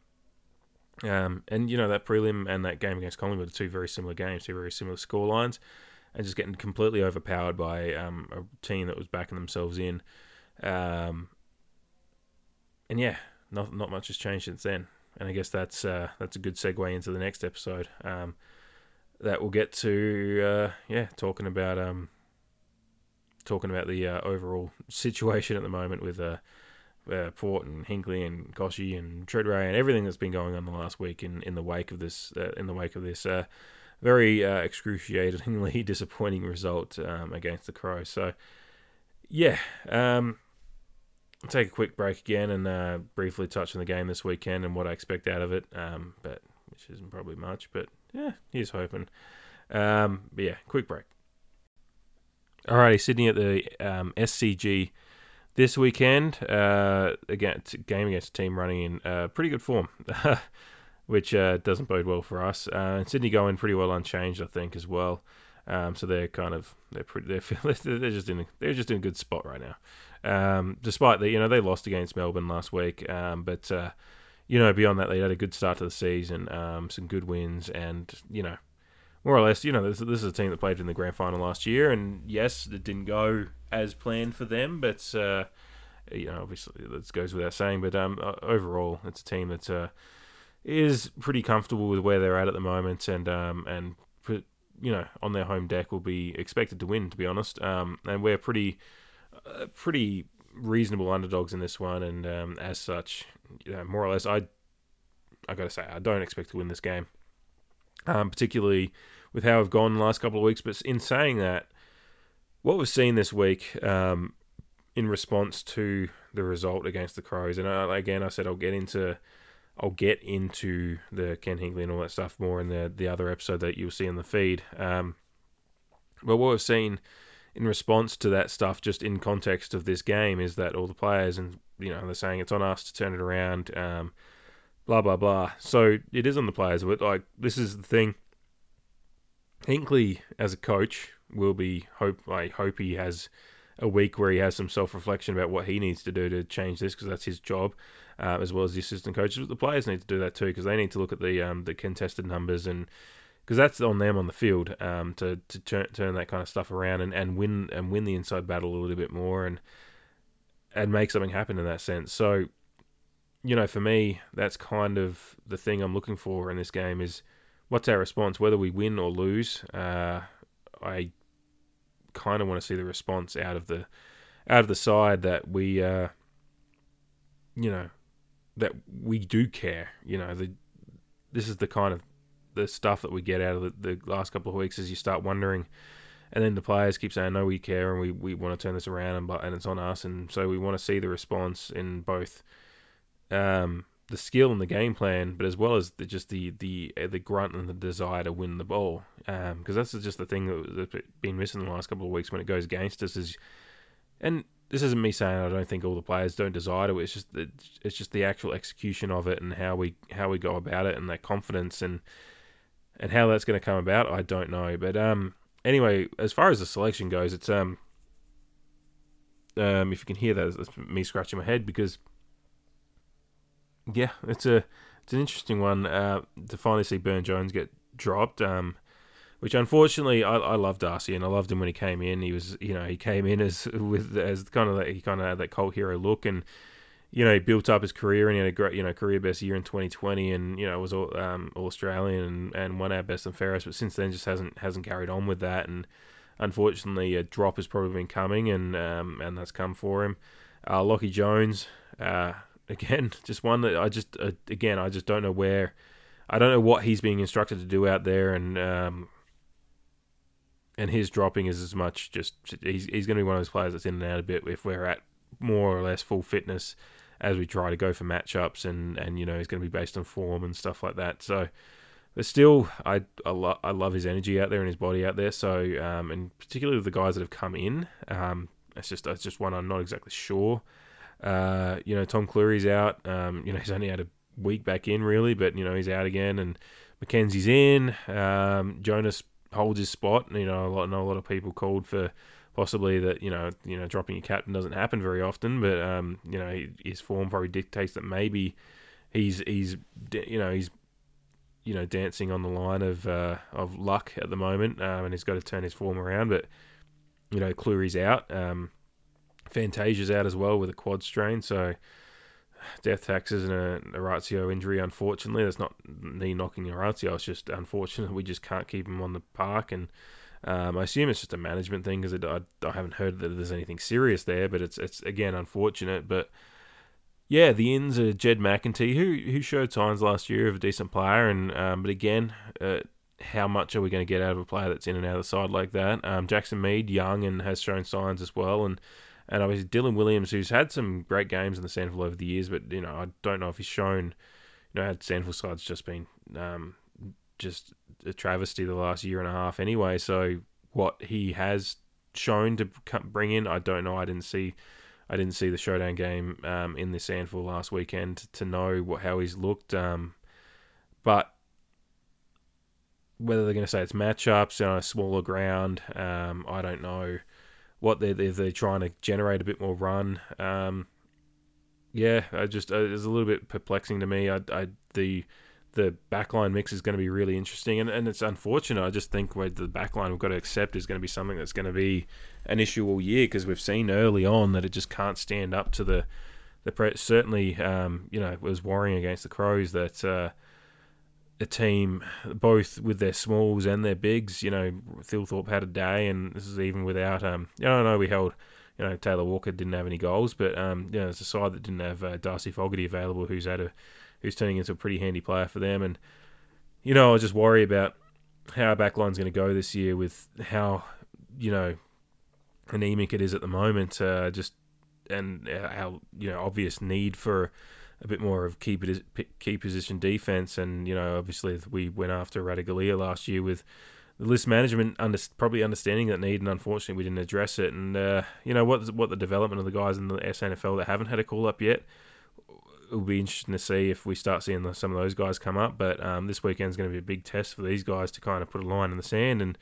Um, and you know that prelim and that game against Collingwood are two very similar games, two very similar score lines, and just getting completely overpowered by um, a team that was backing themselves in. Um, and yeah, not not much has changed since then. And I guess that's uh, that's a good segue into the next episode. Um, that we'll get to uh, yeah, talking about um, talking about the uh, overall [LAUGHS] situation at the moment with uh, Port and Hinkley and Kochie and Tredrea and everything that's been going on the last week in, in the wake of this uh, in the wake of this uh, very uh, excruciatingly [LAUGHS] disappointing result um, against the Crows. So yeah, um, I'll take a quick break again and uh, briefly touch on the game this weekend and what I expect out of it. Um, but which isn't probably much, but yeah, here's hoping. Um, but yeah, quick break. Alrighty, Sydney at the um, SCG this weekend, uh, against game against a team running in uh, pretty good form, [LAUGHS] which uh, doesn't bode well for us. Uh, and Sydney going pretty well unchanged, I think, as well. Um, so they're kind of they're pretty they're [LAUGHS] they're just in they're just in a good spot right now. Um, despite that, you know they lost against Melbourne last week, um, but uh, you know, beyond that, they had a good start to the season, um, some good wins, and you know, more or less, you know, this, this is a team that played in the grand final last year, and yes, it didn't go as planned for them, but uh, you know, obviously that goes without saying. But um, overall, it's a team that uh, is pretty comfortable with where they're at at the moment, and um, and you know, on their home deck will be expected to win. To be honest, um, and we're pretty uh, pretty reasonable underdogs in this one, and um, as such, you know, more or less, I I got to say, I don't expect to win this game um, particularly with how we've gone the last couple of weeks. But in saying that, what we've seen this week um, in response to the result against the Crows, and I, again, I said I'll get into I'll get into the Ken Hinkley and all that stuff more in the the other episode that you'll see in the feed. Um, but what we've seen in response to that stuff, just in context of this game, is that all the players and you know they're saying it's on us to turn it around. Um, blah blah blah. So it is on the players, but like this is the thing. Hinkley as a coach will be hope. I hope he has a week where he has some self reflection about what he needs to do to change this because that's his job, uh, as well as the assistant coaches. But the players need to do that too because they need to look at the um, the contested numbers and because that's on them on the field um, to to turn, turn that kind of stuff around and, and win and win the inside battle a little bit more and and make something happen in that sense. So you know, for me, that's kind of the thing I'm looking for in this game is what's our response, whether we win or lose. Uh, I kind of want to see the response out of the out of the side that we, uh, you know, that we do care. You know, the this is the kind of the stuff that we get out of the, the last couple of weeks as you start wondering. And then the players keep saying, "No, we care, and we, we want to turn this around, and and it's on us." And so we want to see the response in both um, the skill and the game plan, but as well as the, just the the uh, the grunt and the desire to win the ball. Because um, that's just the thing that, that's been missing the last couple of weeks when it goes against us. Is and this isn't me saying I don't think all the players don't desire to. It's just the, it's just the actual execution of it and how we how we go about it and that confidence and and how that's going to come about. I don't know, but um anyway, as far as the selection goes, it's um um if you can hear that, it's me scratching my head because yeah, it's a it's an interesting one uh, to finally see Byrne-Jones get dropped. Um, which unfortunately I, I love Darcy and I loved him when he came in. He was you know he came in as with as kind of that he kind of had that cult hero look and you know he built up his career and he had a great you know career best year in 2020 and you know was all, um, Australian and, and won our best and fairest. But since then just hasn't hasn't carried on with that and unfortunately a drop has probably been coming and um, and that's come for him. Uh, Lockie Jones. Uh, again, [LAUGHS] just one that I just uh, again I just don't know where, I don't know what he's being instructed to do out there, and um, and his dropping is as much just he's he's going to be one of those players that's in and out a bit if we're at more or less full fitness as we try to go for matchups, and and you know he's going to be based on form and stuff like that. So. But still, I I, lo- I love his energy out there and his body out there. So, um, and particularly the guys that have come in, um, it's just it's just one I'm not exactly sure uh, you know, Tom Clurey's out. Um, you know, he's only had a week back in, really, but, you know, he's out again. And McKenzie's in. Um, Jonas holds his spot. You know, a lot, know a lot of people called for possibly that, you know, you know, dropping your captain doesn't happen very often, but, um, you know, his form probably dictates that maybe he's, he's, you know, he's, you know, dancing on the line of uh, of luck at the moment, um, and he's got to turn his form around. But you know, Clurey's out. Um, Fantasia's out as well with a quad strain, so death taxes and a, Orazio injury. Unfortunately, that's not me knocking Orazio. It's just unfortunate [LAUGHS] we just can't keep him on the park, and um, I assume it's just a management thing because I, I haven't heard that there's anything serious there. But it's it's again unfortunate. But yeah, the ins are Jed McEntee, who who showed signs last year of a decent player, and um, but again. Uh, how much are we going to get out of a player that's in and out of the side like that? Um, Jackson Mead, young and has shown signs as well, and and obviously Dylan Williams, who's had some great games in the SANFL over the years, but you know I don't know if he's shown. You know, had SANFL side's just been um, just a travesty the last year and a half anyway. So what he has shown to bring in, I don't know. I didn't see. I didn't see the showdown game um, in the SANFL last weekend to know what how he's looked. Um, but whether they're going to say it's matchups on a smaller ground, um, I don't know what they're, they're, they're trying to generate a bit more run. Um, Yeah, I just uh, it's a little bit perplexing to me. I, I the the backline mix is going to be really interesting, and, and it's unfortunate. I just think where the backline we've got to accept is going to be something that's going to be an issue all year because we've seen early on that it just can't stand up to the the pre- certainly um, you know was worrying against the Crows that. Uh, a team, both with their smalls and their bigs. You know, Thilthorpe had a day, and this is even without. Um, you know, I know we held. You know, Taylor Walker didn't have any goals, but um, you know, it's a side that didn't have uh, Darcy Fogarty available, who's had a, who's turning into a pretty handy player for them. And you know, I just worry about how our backline's going to go this year with how you know anemic it is at the moment. Uh, just and how you know obvious need for a bit more of key key position defense, and you know obviously we went after Ratugolea last year with the list management under, probably understanding that need, and unfortunately we didn't address it. And uh, you know what what the development of the guys in the SANFL that haven't had a call up yet. It will be interesting to see if we start seeing the, some of those guys come up. But um, this weekend is going to be a big test for these guys to kind of put a line in the sand and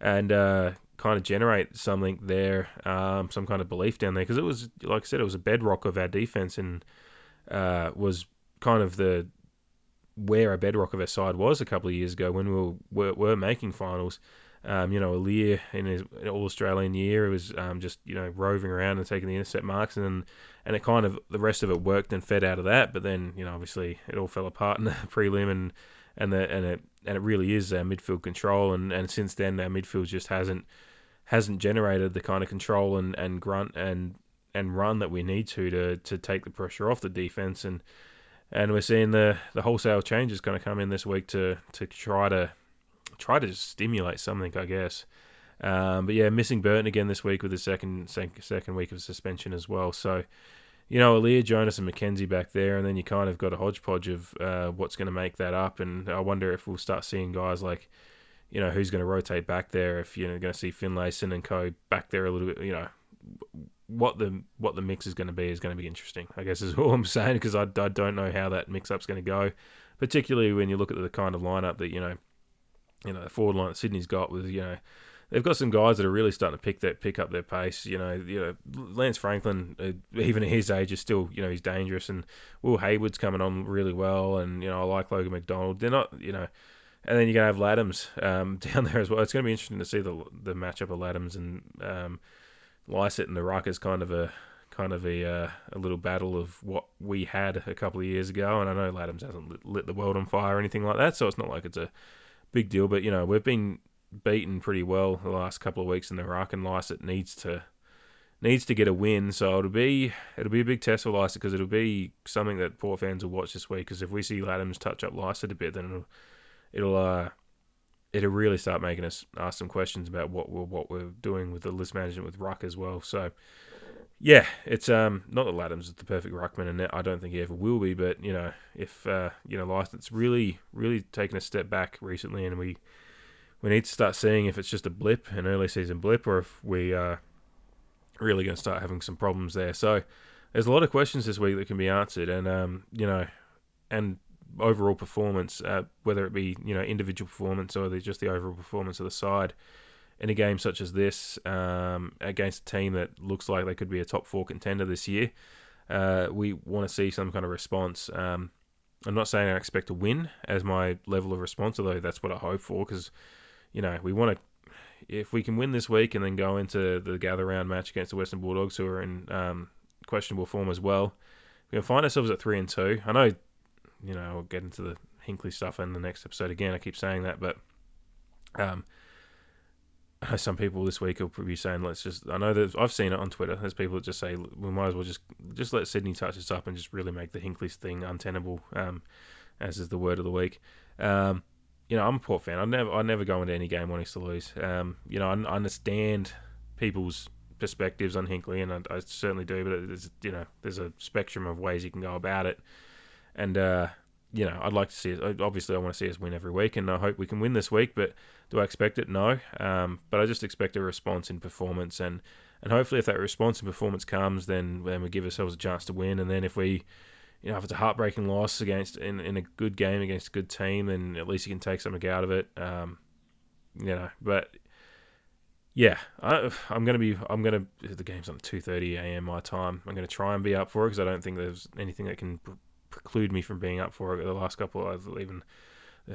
and uh, kind of generate something there, um, some kind of belief down there. Because it was, like I said, it was a bedrock of our defense and uh, was kind of the where a bedrock of our side was a couple of years ago when we were, were, were making finals. Um, you know, Aliir in his All Australian year, it was um, just you know roving around and taking the intercept marks, and and it kind of the rest of it worked and fed out of that. But then you know, obviously, it all fell apart in the [LAUGHS] prelim, and and the and it and it really is our midfield control, and and since then our midfield just hasn't hasn't generated the kind of control and, and grunt and and run that we need to to to take the pressure off the defense and and we're seeing the the wholesale changes going to come in this week to to try to try to stimulate something, I guess. Um, but yeah, missing Burton again this week with the second second week of suspension as well. So you know, Aliir, Jonas, and McKenzie back there, and then you kind of got a hodgepodge of uh, what's going to make that up. And I wonder if we'll start seeing guys like, you know, who's going to rotate back there. If you're going to see Finlayson and Co back there a little bit, you know, what the what the mix is going to be is going to be interesting. I guess is [LAUGHS] all I'm saying because I, I don't know how that mix up's going to go, particularly when you look at the kind of lineup that you know, you know, the forward line that Sydney's got with you know. They've got some guys that are really starting to pick that pick up their pace. You know, you know, Lance Franklin, uh, even at his age, is still you know he's dangerous, and Will Hayward's coming on really well, and you know I like Logan McDonald. They're not you know, and then you're gonna have Ladhams um, [LAUGHS] down there as well. It's gonna be interesting to see the the matchup of Ladhams and um, Lycett and the Ruck is kind of a kind of a uh, a little battle of what we had a couple of years ago. And I know Ladhams hasn't lit, lit, the world on fire or anything like that, so it's not like it's a big deal. But you know, we've been beaten pretty well the last couple of weeks in the Ruck, and Lycett needs to needs to get a win. So it'll be it'll be a big test for Lycett because it'll be something that poor fans will watch this week. Because if we see Ladhams touch up Lycett a bit, then it'll it'll uh, it'll really start making us ask some questions about what we're what we're doing with the list management with Ruck as well. So yeah, it's um not that Ladhams is the perfect ruckman, and I don't think he ever will be. But you know, if uh, you know, Lycett's really really taken a step back recently, and we we need to start seeing if it's just a blip, an early season blip, or if we are really going to start having some problems there. So there's a lot of questions this week that can be answered, and um you know, and overall performance, uh, whether it be you know individual performance or the, just the overall performance of the side in a game such as this um, against a team that looks like they could be a top four contender this year. Uh, we want to see some kind of response. Um, I'm not saying I expect to win as my level of response, although that's what I hope for because you know we want to. If we can win this week and then go into the gather round match against the Western Bulldogs, who are in um, questionable form as well, we can find ourselves at three and two. I know you know, we'll get into the Hinkley stuff in the next episode again. I keep saying that, but um, some people this week will be saying, "Let's just." I know that I've seen it on Twitter. There's people that just say, "We might as well just just let Sydney touch us up and just really make the Hinkley thing untenable," um, as is the word of the week. Um, you know, I'm a Port fan. I never I never go into any game wanting to lose. Um, you know, I, I, understand people's perspectives on Hinkley, and I, I certainly do. But there's you know, there's a spectrum of ways you can go about it. And uh, you know, I'd like to see it. Obviously, I want to see us win every week, and I hope we can win this week. But do I expect it? No. Um, but I just expect a response in performance, and and hopefully, if that response in performance comes, then then we give ourselves a chance to win. And then if we, you know, if it's a heartbreaking loss against in, in a good game against a good team, then at least you can take something out of it. Um, you know, but yeah, I, I'm gonna be. I'm gonna. The game's on two thirty a.m. my time. I'm gonna try and be up for it because I don't think there's anything that can preclude me from being up for it. The last couple, I've even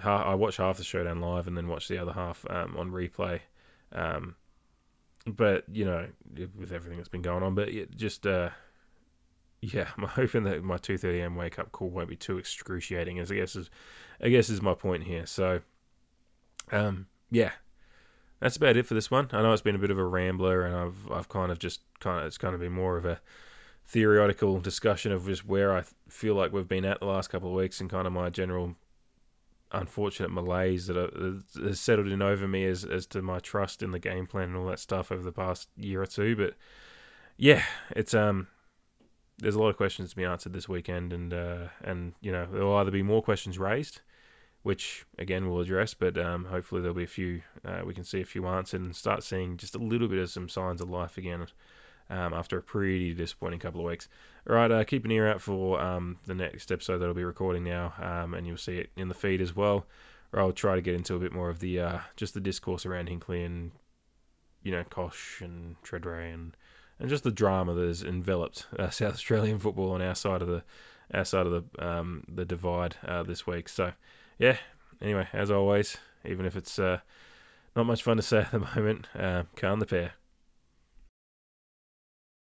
I watched half the showdown live and then watched the other half um, on replay. Um, but you know, with everything that's been going on, but it just uh, yeah, [LAUGHS] I'm hoping that my 2:30 a.m. wake up call won't be too excruciating. As I guess is, I guess is my point here. So, um, yeah, that's about it for this one. I know it's been a bit of a rambler, and I've I've kind of just kind of it's kind of been more of a theoretical discussion of just where I feel like we've been at the last couple of weeks and kind of my general unfortunate malaise that has settled in over me as as to my trust in the game plan and all that stuff over the past year or two. But yeah, it's um, there's a lot of questions to be answered this weekend, and uh, and you know there will either be more questions raised, which again we'll address, but um, hopefully there'll be a few uh, we can see a few answered and start seeing just a little bit of some signs of life again um, after a pretty disappointing couple of weeks. All right, uh, keep an ear out for um, the next episode that I'll be recording now, um, and you'll see it in the feed as well. Or I'll try to get into a bit more of the uh, just the discourse around Hinkley and you know Koch and Tredrea and and just the drama that has enveloped uh, [LAUGHS] South Australian football on our side of the our side of the um, the divide uh, this week. So yeah. Anyway, as always, even if it's uh, not much fun to say at the [LAUGHS] moment, uh, calm the pair.